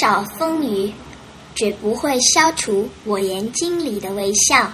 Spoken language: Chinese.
少风雨绝不会消除我眼睛里的微笑。